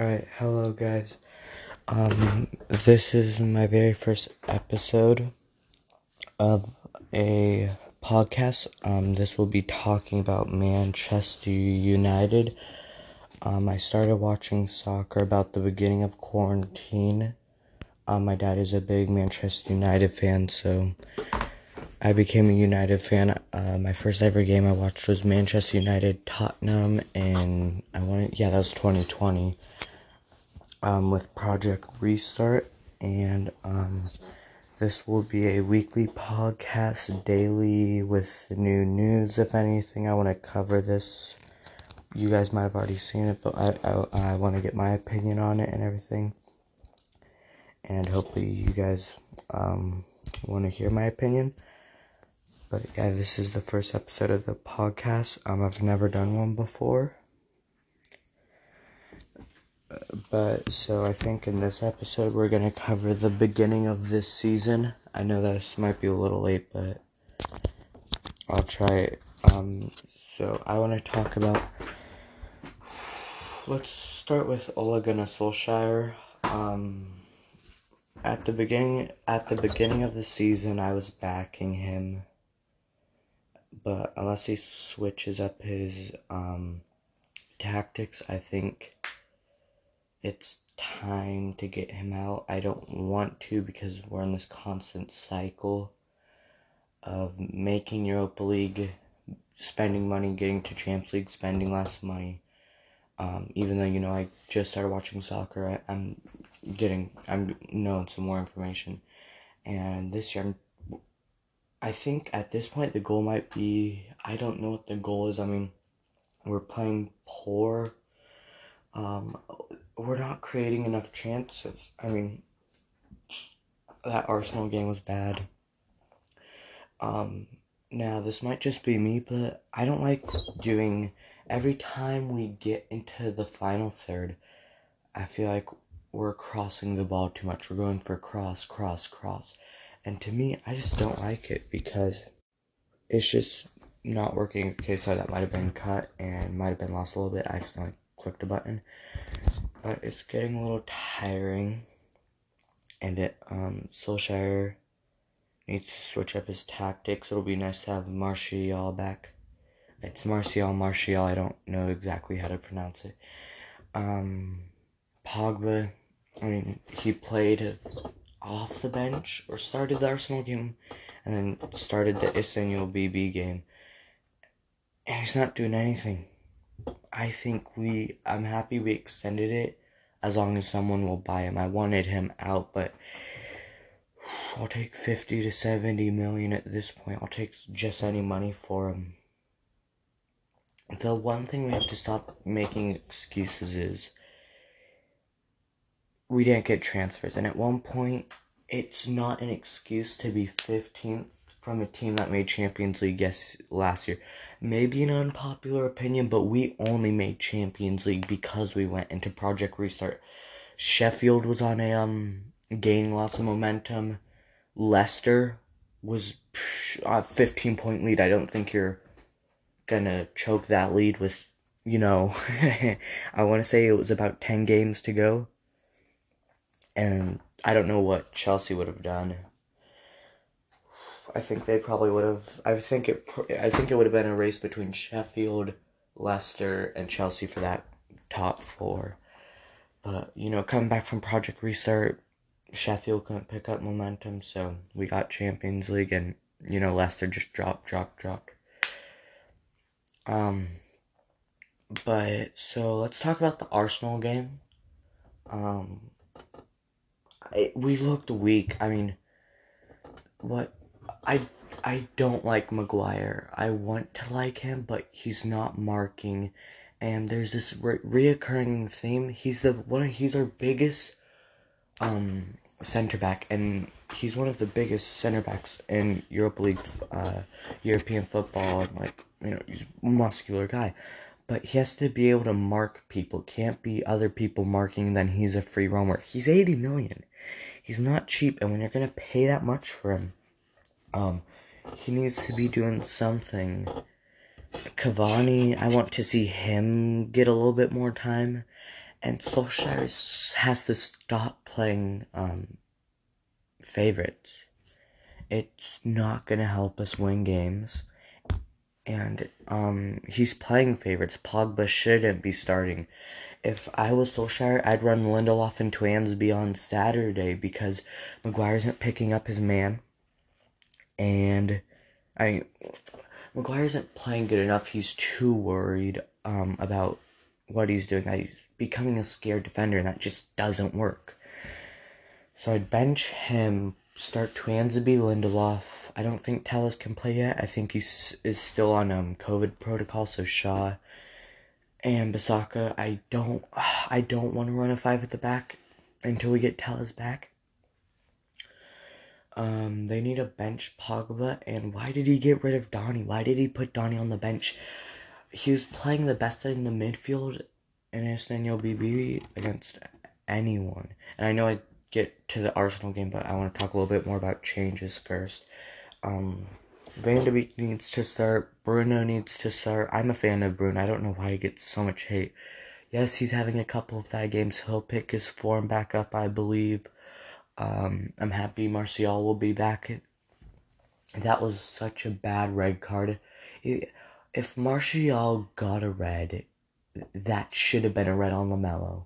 Alright, hello guys. Um, this is my very first episode of a podcast. Um, this will be talking about Manchester United. Um, I started watching soccer about the beginning of quarantine. Um, my dad is a big Manchester United fan, so I became a United fan. Uh, my first ever game I watched was Manchester United Tottenham, and I wanted, yeah, that was 2020 um, with Project Restart, and um, this will be a weekly podcast daily with new news. If anything, I want to cover this. You guys might have already seen it, but I I, I want to get my opinion on it and everything, and hopefully you guys um, want to hear my opinion. But yeah, this is the first episode of the podcast. Um, I've never done one before but so I think in this episode we're gonna cover the beginning of this season. I know this might be a little late, but I'll try it. Um, so I want to talk about. Let's start with Ole Gunnar Solskjaer. Um, at the beginning, at the beginning of the season, I was backing him, but unless he switches up his um, tactics, I think it's time to get him out. I don't want to because we're in this constant cycle of making Europa League, spending money, getting to Champions League, spending less money. Um, even though you know I just started watching soccer, I, am getting I'm knowing some more information, and this year I'm, I think at this point the goal might be I don't know what the goal is. I mean, we're playing poor. Um, we're not creating enough chances. I mean, that Arsenal game was bad. Um, now this might just be me, but I don't like doing every time we get into the final third. I feel like we're crossing the ball too much. We're going for cross, cross, cross. And to me, I just don't like it because it's just not working. Okay, so that might have been cut and might have been lost a little bit. I accidentally clicked a button but it's getting a little tiring. And it, um, Solskjaer needs to switch up his tactics. It'll be nice to have Martial back. It's Martial, Martial. I don't know exactly how to pronounce it. Um, Pogba. I mean, he played off the bench or started the Arsenal game, and then started the Istanbul BB game, and he's not doing anything. I think we, I'm happy we extended it as long as someone will buy him. I wanted him out, but I'll take 50 to 70 million at this point. I'll take just any money for him. The one thing we have to stop making excuses is we didn't get transfers. And at one point, it's not an excuse to be 15th from a team that made Champions League yes last year. Maybe an unpopular opinion, but we only made Champions League because we went into Project Restart. Sheffield was on a um gaining lots of momentum. Leicester was a 15 point lead. I don't think you're gonna choke that lead with, you know, I want to say it was about 10 games to go. And I don't know what Chelsea would have done. I think they probably would have. I think it. I think it would have been a race between Sheffield, Leicester, and Chelsea for that top four. But you know, coming back from Project Restart, Sheffield couldn't pick up momentum, so we got Champions League, and you know, Leicester just dropped, dropped, dropped. Um. But so let's talk about the Arsenal game. Um. We looked weak. I mean, what I I don't like Maguire. I want to like him, but he's not marking. And there's this re- reoccurring theme. He's the one. He's our biggest um center back, and he's one of the biggest center backs in Europa League, uh, European football. And like you know, he's a muscular guy, but he has to be able to mark people. Can't be other people marking. Then he's a free roamer. He's eighty million. He's not cheap, and when you're gonna pay that much for him um, he needs to be doing something. Cavani, I want to see him get a little bit more time. And Solskjaer has to stop playing um, favorites. It's not going to help us win games. And um, he's playing favorites. Pogba shouldn't be starting. If I was Solskjaer, I'd run Lindelof and Tuanzebe on Saturday because Maguire isn't picking up his man. And I Maguire isn't playing good enough. He's too worried um, about what he's doing. He's becoming a scared defender, and that just doesn't work. So I'd bench him, start Tuanzebe, Lindelof. I don't think Telles can play yet. I think he's is still on um COVID protocol. So Shaw and Bissaka. I don't I don't want to run a five at the back until we get Telles back. Um, they need a bench Pogba, and why did he get rid of Donny? Why did he put Donny on the bench? He was playing the best in the midfield in Istanbul BB against anyone. And I know I get to the Arsenal game, but I want to talk a little bit more about changes first. Um, Van de Beek needs to start. Bruno needs to start. I'm a fan of Bruno. I don't know why he gets so much hate. Yes, he's having a couple of bad games. He'll pick his form back up, I believe. Um, I'm happy Martial will be back. That was such a bad red card. If Martial got a red, that should have been a red on Lamela.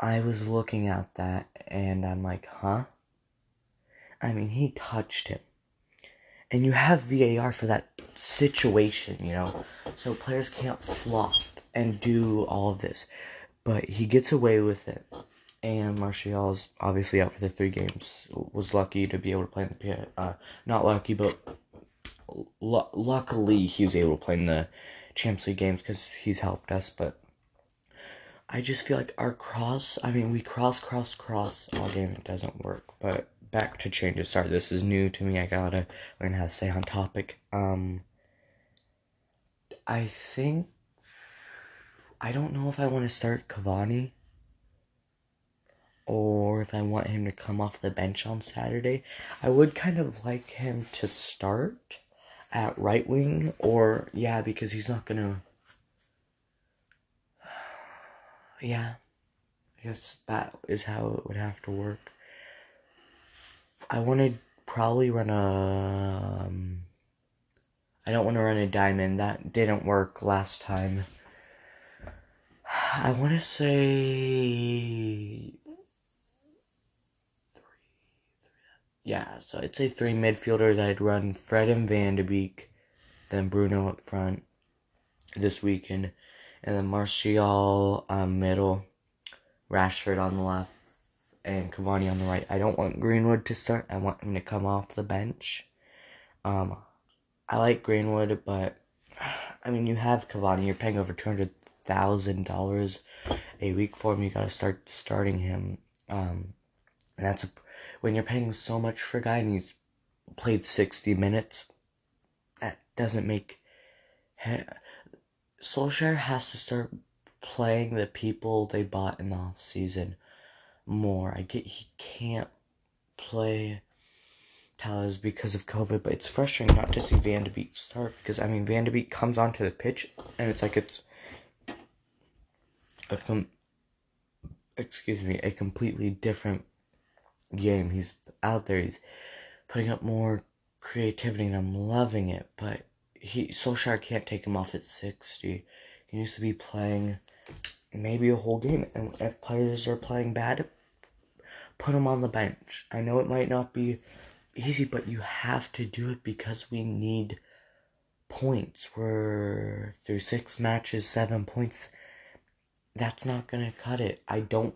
I was looking at that and I'm like, huh? I mean, he touched him. And you have VAR for that situation, you know? So players can't flop and do all of this. But he gets away with it. And Martial's obviously out for the three games. Was lucky to be able to play in the uh, not lucky, but l- luckily he was able to play in the Champions League games because he's helped us. But I just feel like our cross. I mean, we cross, cross, cross all game. It doesn't work. But back to changes. Sorry, this is new to me. I gotta learn how to stay on topic. Um, I think I don't know if I want to start Cavani or if I want him to come off the bench on Saturday. I would kind of like him to start at right wing, or yeah, because he's not gonna. Yeah, I guess that is how it would have to work. I want to probably run a. Um, I don't want to run a diamond. That didn't work last time. I want to say yeah, so I'd say three midfielders. I'd run Fred and Van de Beek, then Bruno up front this weekend, and then Martial um, middle, Rashford on the left, and Cavani on the right. I don't want Greenwood to start. I want him to come off the bench. Um, I like Greenwood, but I mean, you have Cavani. You're paying over two hundred thousand dollars a week for him. You got to start starting him. Um, and that's a when you're paying so much for a guy and he's played 60 minutes, that doesn't make. Solskjaer has to start playing the people they bought in the off season more. I get he can't play Telles because of COVID, but it's frustrating not to see Van de Beek start because I mean Van de Beek comes onto the pitch and it's like it's a com- excuse me a completely different game. He's out there. He's putting up more creativity, and I'm loving it. But he Solskjaer can't take him off at sixty. He needs to be playing maybe a whole game. And if players are playing bad, put him on the bench. I know it might not be easy, but you have to do it because we need points. We're through six matches, seven points. That's not gonna cut it. I don't.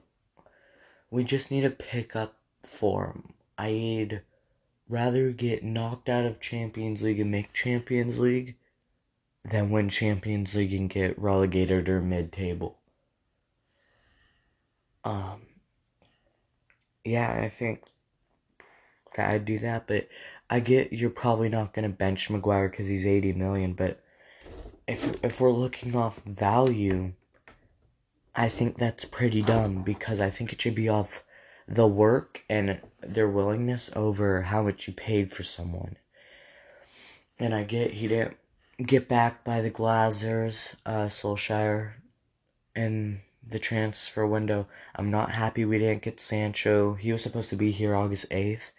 We just need to pick up form. I'd rather get knocked out of Champions League and make Champions League than win Champions League and get relegated or mid table. Um, yeah, I think that I'd do that, but I get you're probably not gonna bench Maguire because he's eighty million, but if if we're looking off value, I think that's pretty dumb because I think it should be off the work and their willingness over how much you paid for someone. And I get he didn't get back by the Glazers, uh, Solskjaer, and the transfer window. I'm not happy we didn't get Sancho. He was supposed to be here August 8th.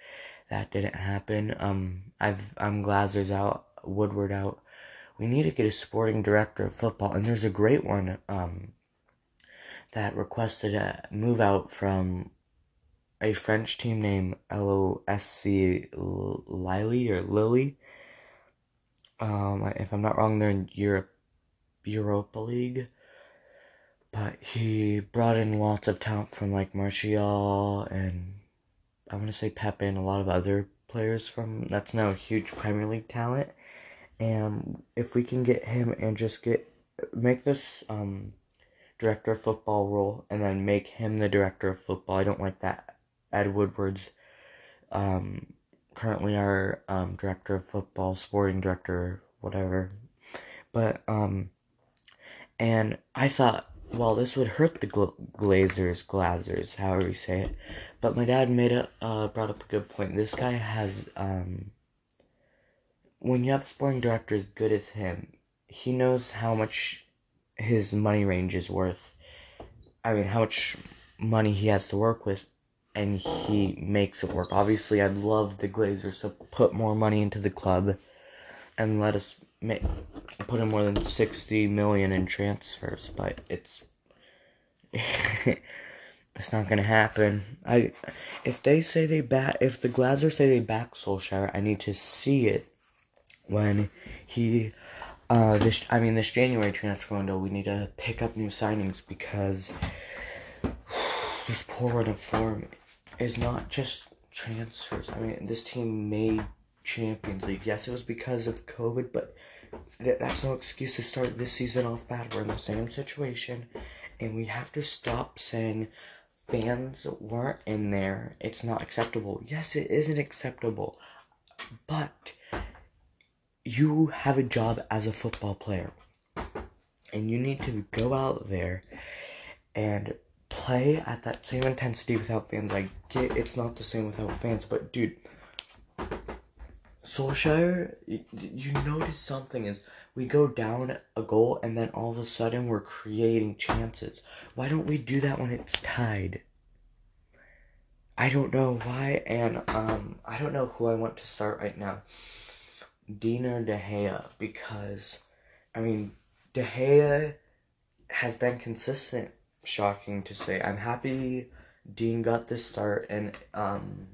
That didn't happen. Um, I've I'm Glazer's out, Woodward out. We need to get a sporting director of football, and there's a great one um, that requested a move out from a French team named LOSC Lily or Lily. Um, if I'm not wrong, they're in Europe, Europa League. But he brought in lots of talent from like Martial and I want to say Pepe and a lot of other players from that's now a huge Premier League talent. And if we can get him and just get make this um director of football role and then make him the director of football. I don't like that. Ed Woodward's um currently our um director of football, sporting director, whatever. But um and I thought well, this would hurt the gla- Glazers, Glazers, however you say it. But my dad made a uh, brought up a good point. This guy has um, when you have a sporting director as good as him, he knows how much his money range is worth. I mean, how much money he has to work with, and he makes it work. Obviously, I'd love the Glazers to put more money into the club and let us put in more than 60 million in transfers, but it's it's not gonna happen. I if they say they back if the Glazers say they back Solskjaer, I need to see it when he uh this I mean this January transfer window we need to pick up new signings because this poor run of form is not just transfers. I mean this team made Champions League. Yes, it was because of COVID, but th- that's no excuse to start this season off bad. We're in the same situation, and we have to stop saying fans weren't in there. It's not acceptable. Yes, it isn't acceptable, but you have a job as a football player, and you need to go out there and play at that same intensity without fans. I get it's not the same without fans, but dude Solskjaer, you notice something is we go down a goal and then all of a sudden we're creating chances. Why don't we do that when it's tied? I don't know why, and um, I don't know who I want to start right now. Dina De Gea, because I mean, De Gea has been consistent. Shocking to say. I'm happy Dean got this start and um,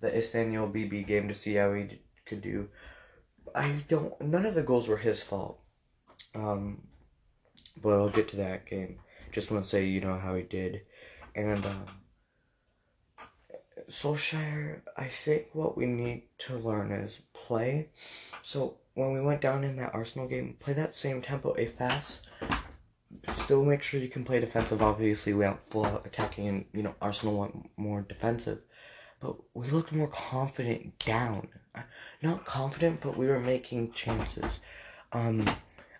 the Istanbul BB game to see how he could do. I don't. None of the goals were his fault. Um, but I'll get to that game. Just want to say, you know how he did, and um, Solskjaer. I think what we need to learn is play. So when we went down in that Arsenal game, play that same tempo, a fast. Still make sure you can play defensive. Obviously, we went full out attacking, and you know Arsenal went more defensive but we looked more confident down. Not confident, but we were making chances. Um,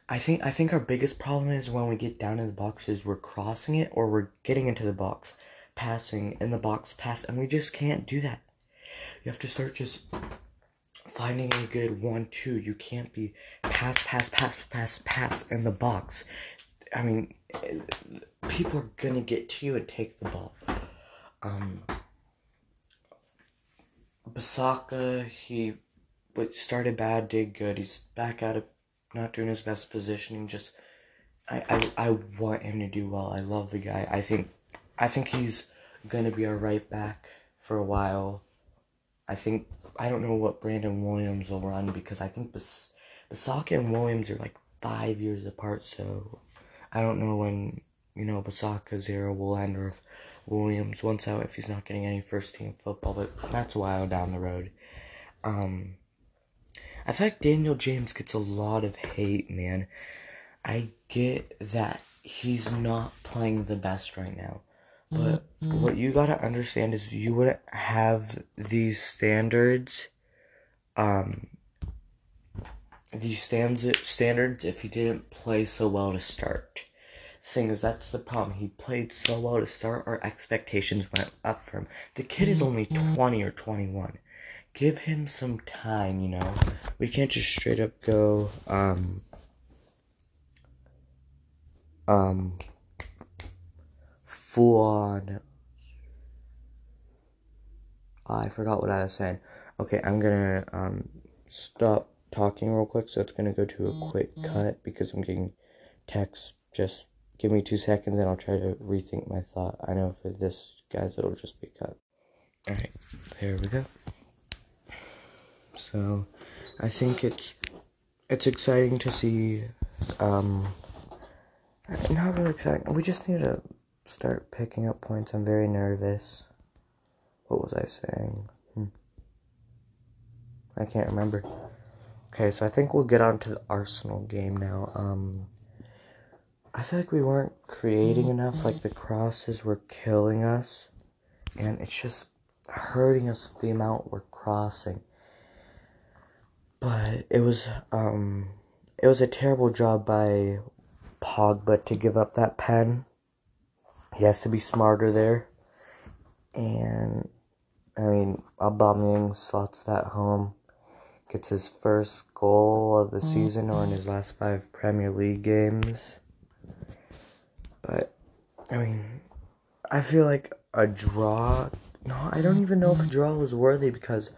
I think I think our biggest problem is when we get down in the box is we're crossing it or we're getting into the box, passing in the box, pass, and we just can't do that. You have to start just finding a good one two. You can't be pass, pass, pass, pass, pass in the box. I mean, people are gonna get to you and take the ball. Um, Bissaka, he but started bad, did good. He's back out of not doing his best positioning. Just I, I I want him to do well. I love the guy. I think I think he's gonna be our right back for a while. I think I don't know what Brandon Williams will run because I think Bis- Bissaka and Williams are like five years apart. So I don't know when you know Bissaka's era will end or if Williams once out if he's not getting any first team football, but that's a while down the road. Um, I feel like Daniel James gets a lot of hate, man. I get that he's not playing the best right now. But mm-hmm. what you gotta understand is you wouldn't have these standards, um, these stands standards if he didn't play so well to start thing is that's the problem. He played so well to start, our expectations went up for him. The kid is only mm-hmm. 20 or 21. Give him some time, you know. We can't just straight up go, um, um, full on. I forgot what I was saying. Okay, I'm gonna um, stop talking real quick, so it's gonna go to a quick cut because I'm getting text. Just give me two seconds and I'll try to rethink my thought. I know for this, guys, it'll just be cut. Alright, here we go. So, I think it's it's exciting to see. Um, not really exciting. We just need to start picking up points. I'm very nervous. What was I saying? Hmm. I can't remember. Okay, so I think we'll get on to the Arsenal game now. Um, I feel like we weren't creating enough. Like the crosses were killing us, and it's just hurting us the amount we're crossing. But it was um, it was a terrible job by Pogba to give up that pen. He has to be smarter there, and I mean, Aubameyang slots that home, gets his first goal of the mm. season or in his last five Premier League games. But I mean, I feel like a draw. No, I don't even know if a draw was worthy because,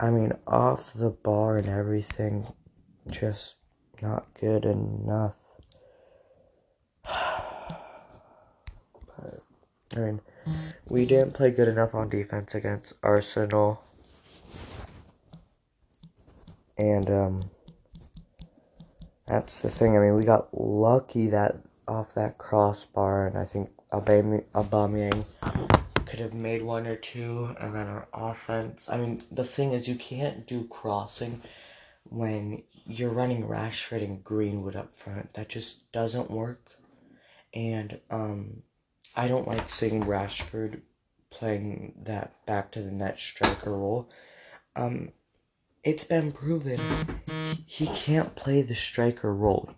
I mean, off the bar and everything, just not good enough. but I mean, we mm. didn't play good enough on defense against Arsenal. And um that's the thing. I mean, we got lucky that off that crossbar, and I think Aubameyang could have made one or two, and then our offense. I mean, the thing is, you can't do crossing when you're running Rashford and Greenwood up front. That just doesn't work. And um, I don't like seeing Rashford playing that back to the net striker role. Um, it's been proven he can't play the striker role.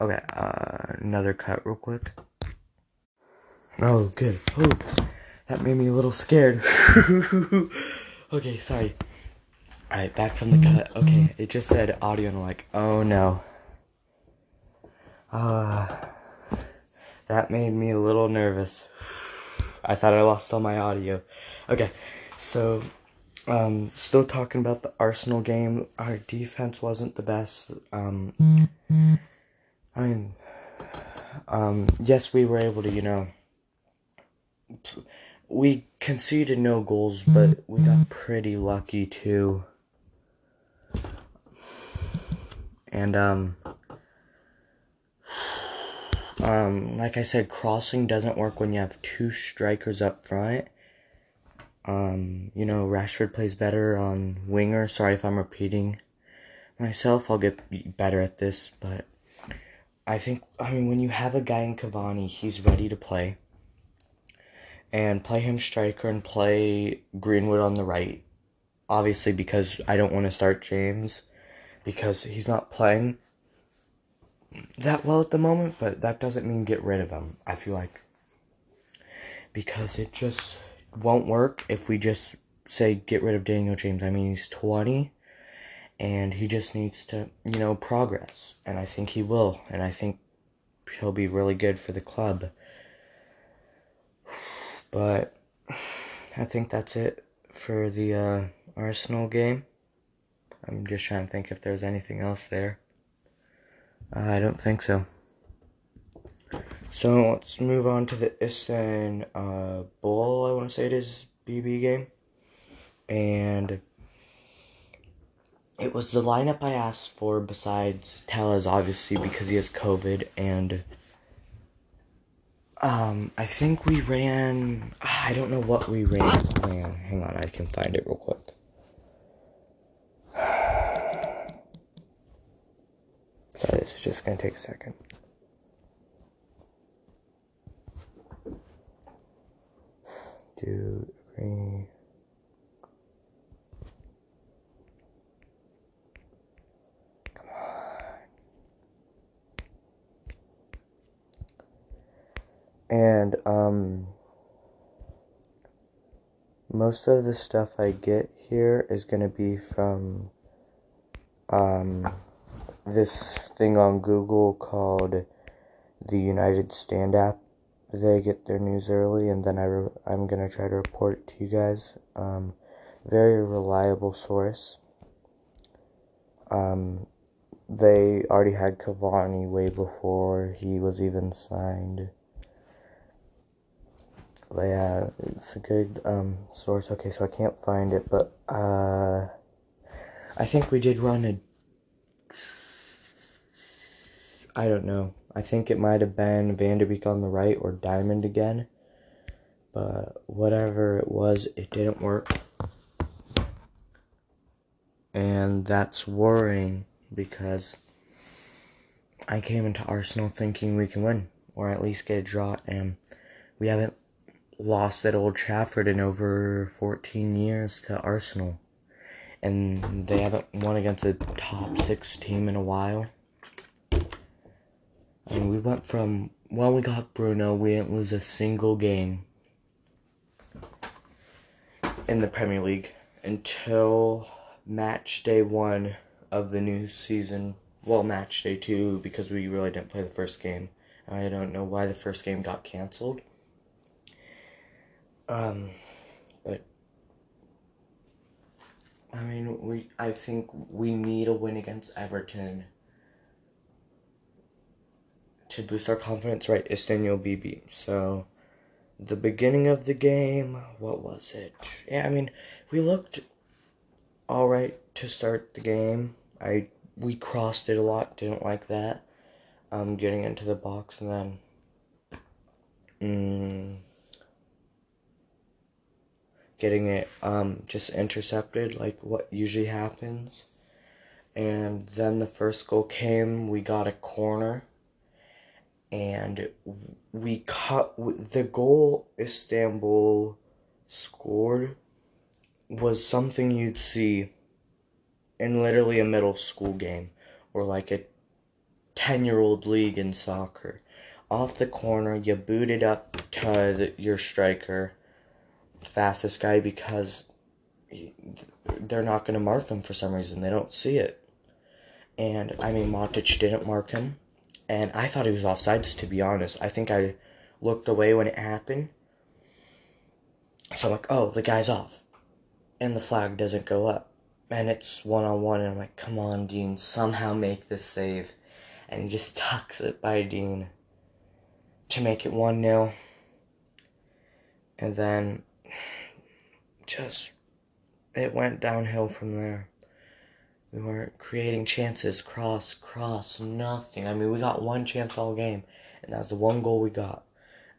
Okay, uh, another cut real quick. Oh, good. Oh, that made me a little scared. okay, sorry. Alright, back from the cut. Okay, it just said audio and I'm like, oh no. Uh, that made me a little nervous. I thought I lost all my audio. Okay, so, um, still talking about the Arsenal game. Our defense wasn't the best. Um, I mean, um, yes, we were able to, you know, we conceded no goals, but we got pretty lucky too. And, um, um, like I said, crossing doesn't work when you have two strikers up front. Um, you know, Rashford plays better on winger. Sorry if I'm repeating myself. I'll get better at this, but I think, I mean, when you have a guy in Cavani, he's ready to play. And play him striker and play Greenwood on the right. Obviously, because I don't want to start James because he's not playing that well at the moment, but that doesn't mean get rid of him. I feel like because it just won't work if we just say get rid of Daniel James. I mean, he's 20 and he just needs to, you know, progress. And I think he will. And I think he'll be really good for the club. But I think that's it for the uh, Arsenal game. I'm just trying to think if there's anything else there. Uh, I don't think so. So let's move on to the Istanbul uh, I want to say it is, BB game. And it was the lineup I asked for besides Telles, obviously, because he has COVID. And um, I think we ran, I don't know what we ran. ran. Hang on, I can find it real quick. Sorry, this is just going to take a second. Do agree. Come on. And, um, most of the stuff I get here is going to be from, um, this thing on Google called the United Stand app. They get their news early, and then I re- I'm gonna try to report to you guys. Um, very reliable source. Um, they already had Cavani way before he was even signed. But yeah, it's a good um, source. Okay, so I can't find it, but uh, I think we did run a. I don't know. I think it might have been Van de Beek on the right or Diamond again. But whatever it was, it didn't work. And that's worrying because I came into Arsenal thinking we can win or at least get a draw, and we haven't lost at Old Trafford in over 14 years to Arsenal. And they haven't won against a top six team in a while. And we went from, when we got Bruno, we didn't lose a single game in the Premier League until match day one of the new season. Well, match day two, because we really didn't play the first game. I don't know why the first game got canceled. Um, but I mean, we I think we need a win against Everton to boost our confidence. Right, Istanbul BB. So the beginning of the game, what was it? Yeah, I mean, we looked all right to start the game. I we crossed it a lot. Didn't like that. Um, getting into the box and then. Mm, getting it um, just intercepted, like what usually happens. And then the first goal came, we got a corner, and we cut the goal Istanbul scored was something you'd see in literally a middle school game or like a 10 year old league in soccer. Off the corner, you boot it up to the, your striker fastest guy because he, they're not going to mark him for some reason. They don't see it. And I mean, Matic didn't mark him. And I thought he was offsides, to be honest. I think I looked away when it happened. So I'm like, oh, the guy's off. And the flag doesn't go up. And it's one on one. And I'm like, come on, Dean, somehow make this save. And he just tucks it by Dean to make it 1 0. And then just it went downhill from there. We weren't creating chances, cross, cross, nothing. I mean, we got one chance all game, and that was the one goal we got.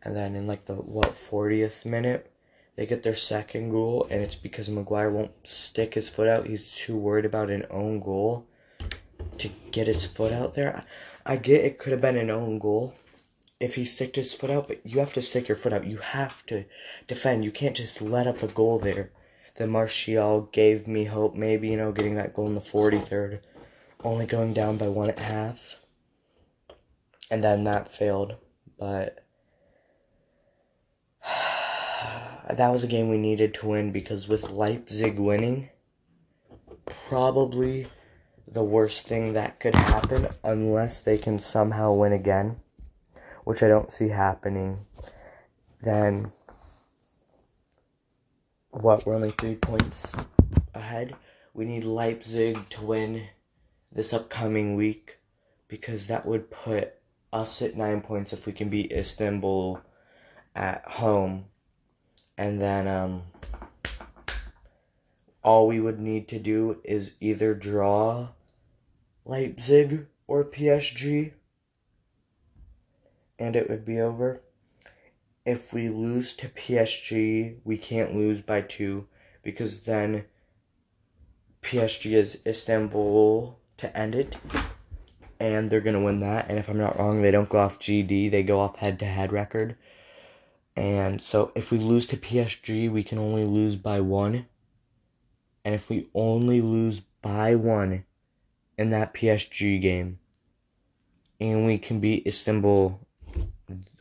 And then in like the what 40th minute, they get their second goal, and it's because Maguire won't stick his foot out. He's too worried about an own goal to get his foot out there. I get it could have been an own goal, if he sticked his foot out, but you have to stick your foot out. You have to defend. You can't just let up a goal there. Then Martial gave me hope, maybe, you know, getting that goal in the 43rd. Only going down by one at half. And then that failed. But that was a game we needed to win because with Leipzig winning, probably the worst thing that could happen unless they can somehow win again which I don't see happening, then what? We're only three points ahead. We need Leipzig to win this upcoming week because that would put us at nine points if we can beat Istanbul at home. And then um, all we would need to do is either draw Leipzig or PSG and it would be over. If we lose to PSG, we can't lose by two because then PSG is Istanbul to end it, and they're gonna win that. And if I'm not wrong, they don't go off GD; they go off head-to-head record. And so, if we lose to PSG, we can only lose by one. And if we only lose by one in that PSG game, and we can beat Istanbul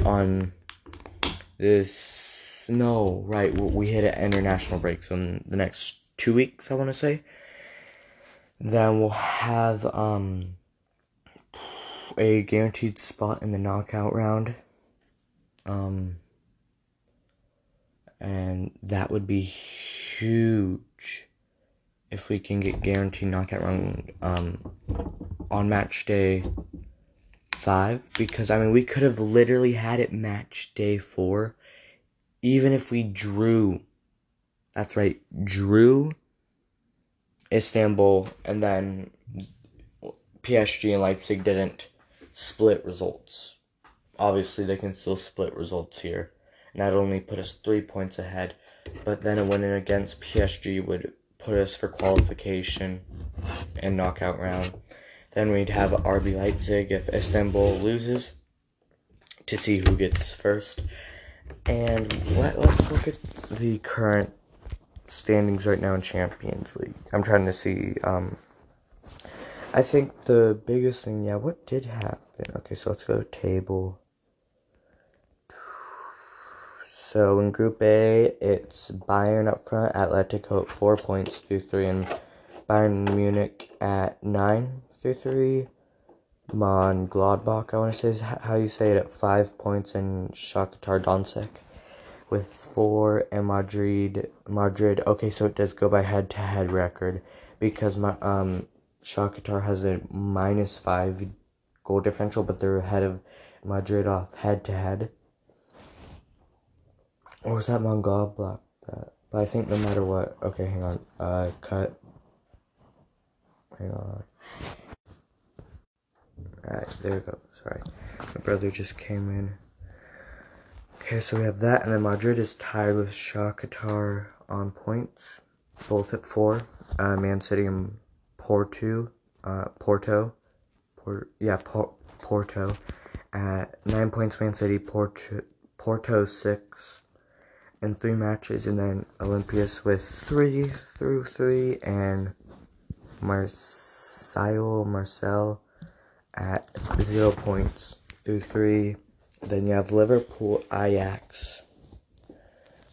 on this. No, right. We hit an international break, so in the next two weeks, I want to say. Then we'll have um a guaranteed spot in the knockout round. Um, and that would be huge if we can get guaranteed knockout round um, on match day five because I mean we could have literally had it match day four. Even if we drew that's right drew Istanbul and then PSG and Leipzig didn't split results. Obviously they can still split results here. Not only put us three points ahead. But then a winning against PSG would put us for qualification and knockout round then we'd have RB Leipzig if Istanbul loses to see who gets first. And let, us look at the current standings right now in Champions League. I'm trying to see. Um, I think the biggest thing, yeah, what did happen? Okay, so let's go to table. So in Group A, it's Bayern up front, Atletico at four points through three, and Bayern Munich at nine through three. Mon Gladbach, I want to say is how you say it, at five points, and Shakhtar Donetsk with four, and Madrid. Madrid. Okay, so it does go by head-to-head record because my um Shakhtar has a minus five goal differential, but they're ahead of Madrid off head-to-head. Or was that Mönchengladbach? But I think no matter what. Okay, hang on. Uh, cut. Hang on. Alright, there we go. Sorry. My brother just came in. Okay, so we have that, and then Madrid is tied with Shakhtar on points, both at four. Uh, Man City and Porto, uh, Porto, Port, yeah, Por- Porto at nine points. Man City, Porto, Porto six, in three matches, and then Olympias with three through three, and Marseille, Marcel at zero points through three. Then you have Liverpool, Ajax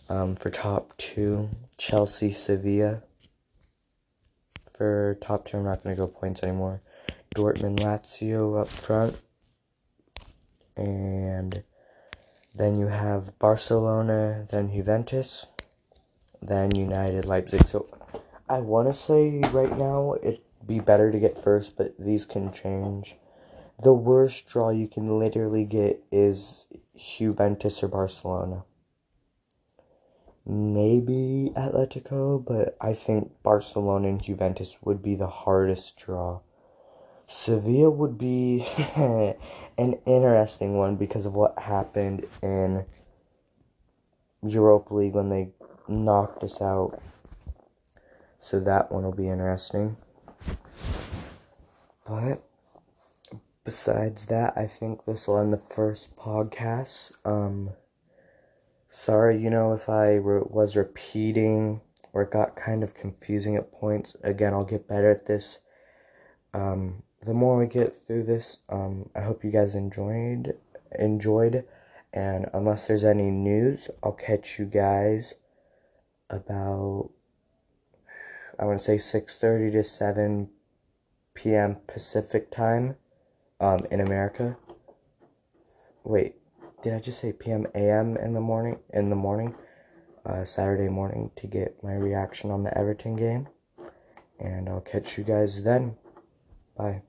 um, for top two. Chelsea, Sevilla for top two. I'm not going to go points anymore. Dortmund, Lazio up front. And then you have Barcelona, then Juventus, then United, Leipzig. So I want to say right now it'd be better to get first, but these can change. The worst draw you can literally get is Juventus or Barcelona. Maybe Atletico, but I think Barcelona and Juventus would be the hardest draw. Sevilla would be an interesting one because of what happened in Europa League when they knocked us out. So that one will be interesting. But besides that, I think this will end the first podcast. Um, sorry, you know, if I re- was repeating or got kind of confusing at points. Again, I'll get better at this. Um, the more we get through this, um, I hope you guys enjoyed enjoyed. And unless there's any news, I'll catch you guys about I want to say 6:30 to 7 p.m. Pacific time um, in America. Wait, did I just say p.m. a.m. in the morning in the morning? Uh, Saturday morning to get my reaction on the Everton game. And I'll catch you guys then. Bye.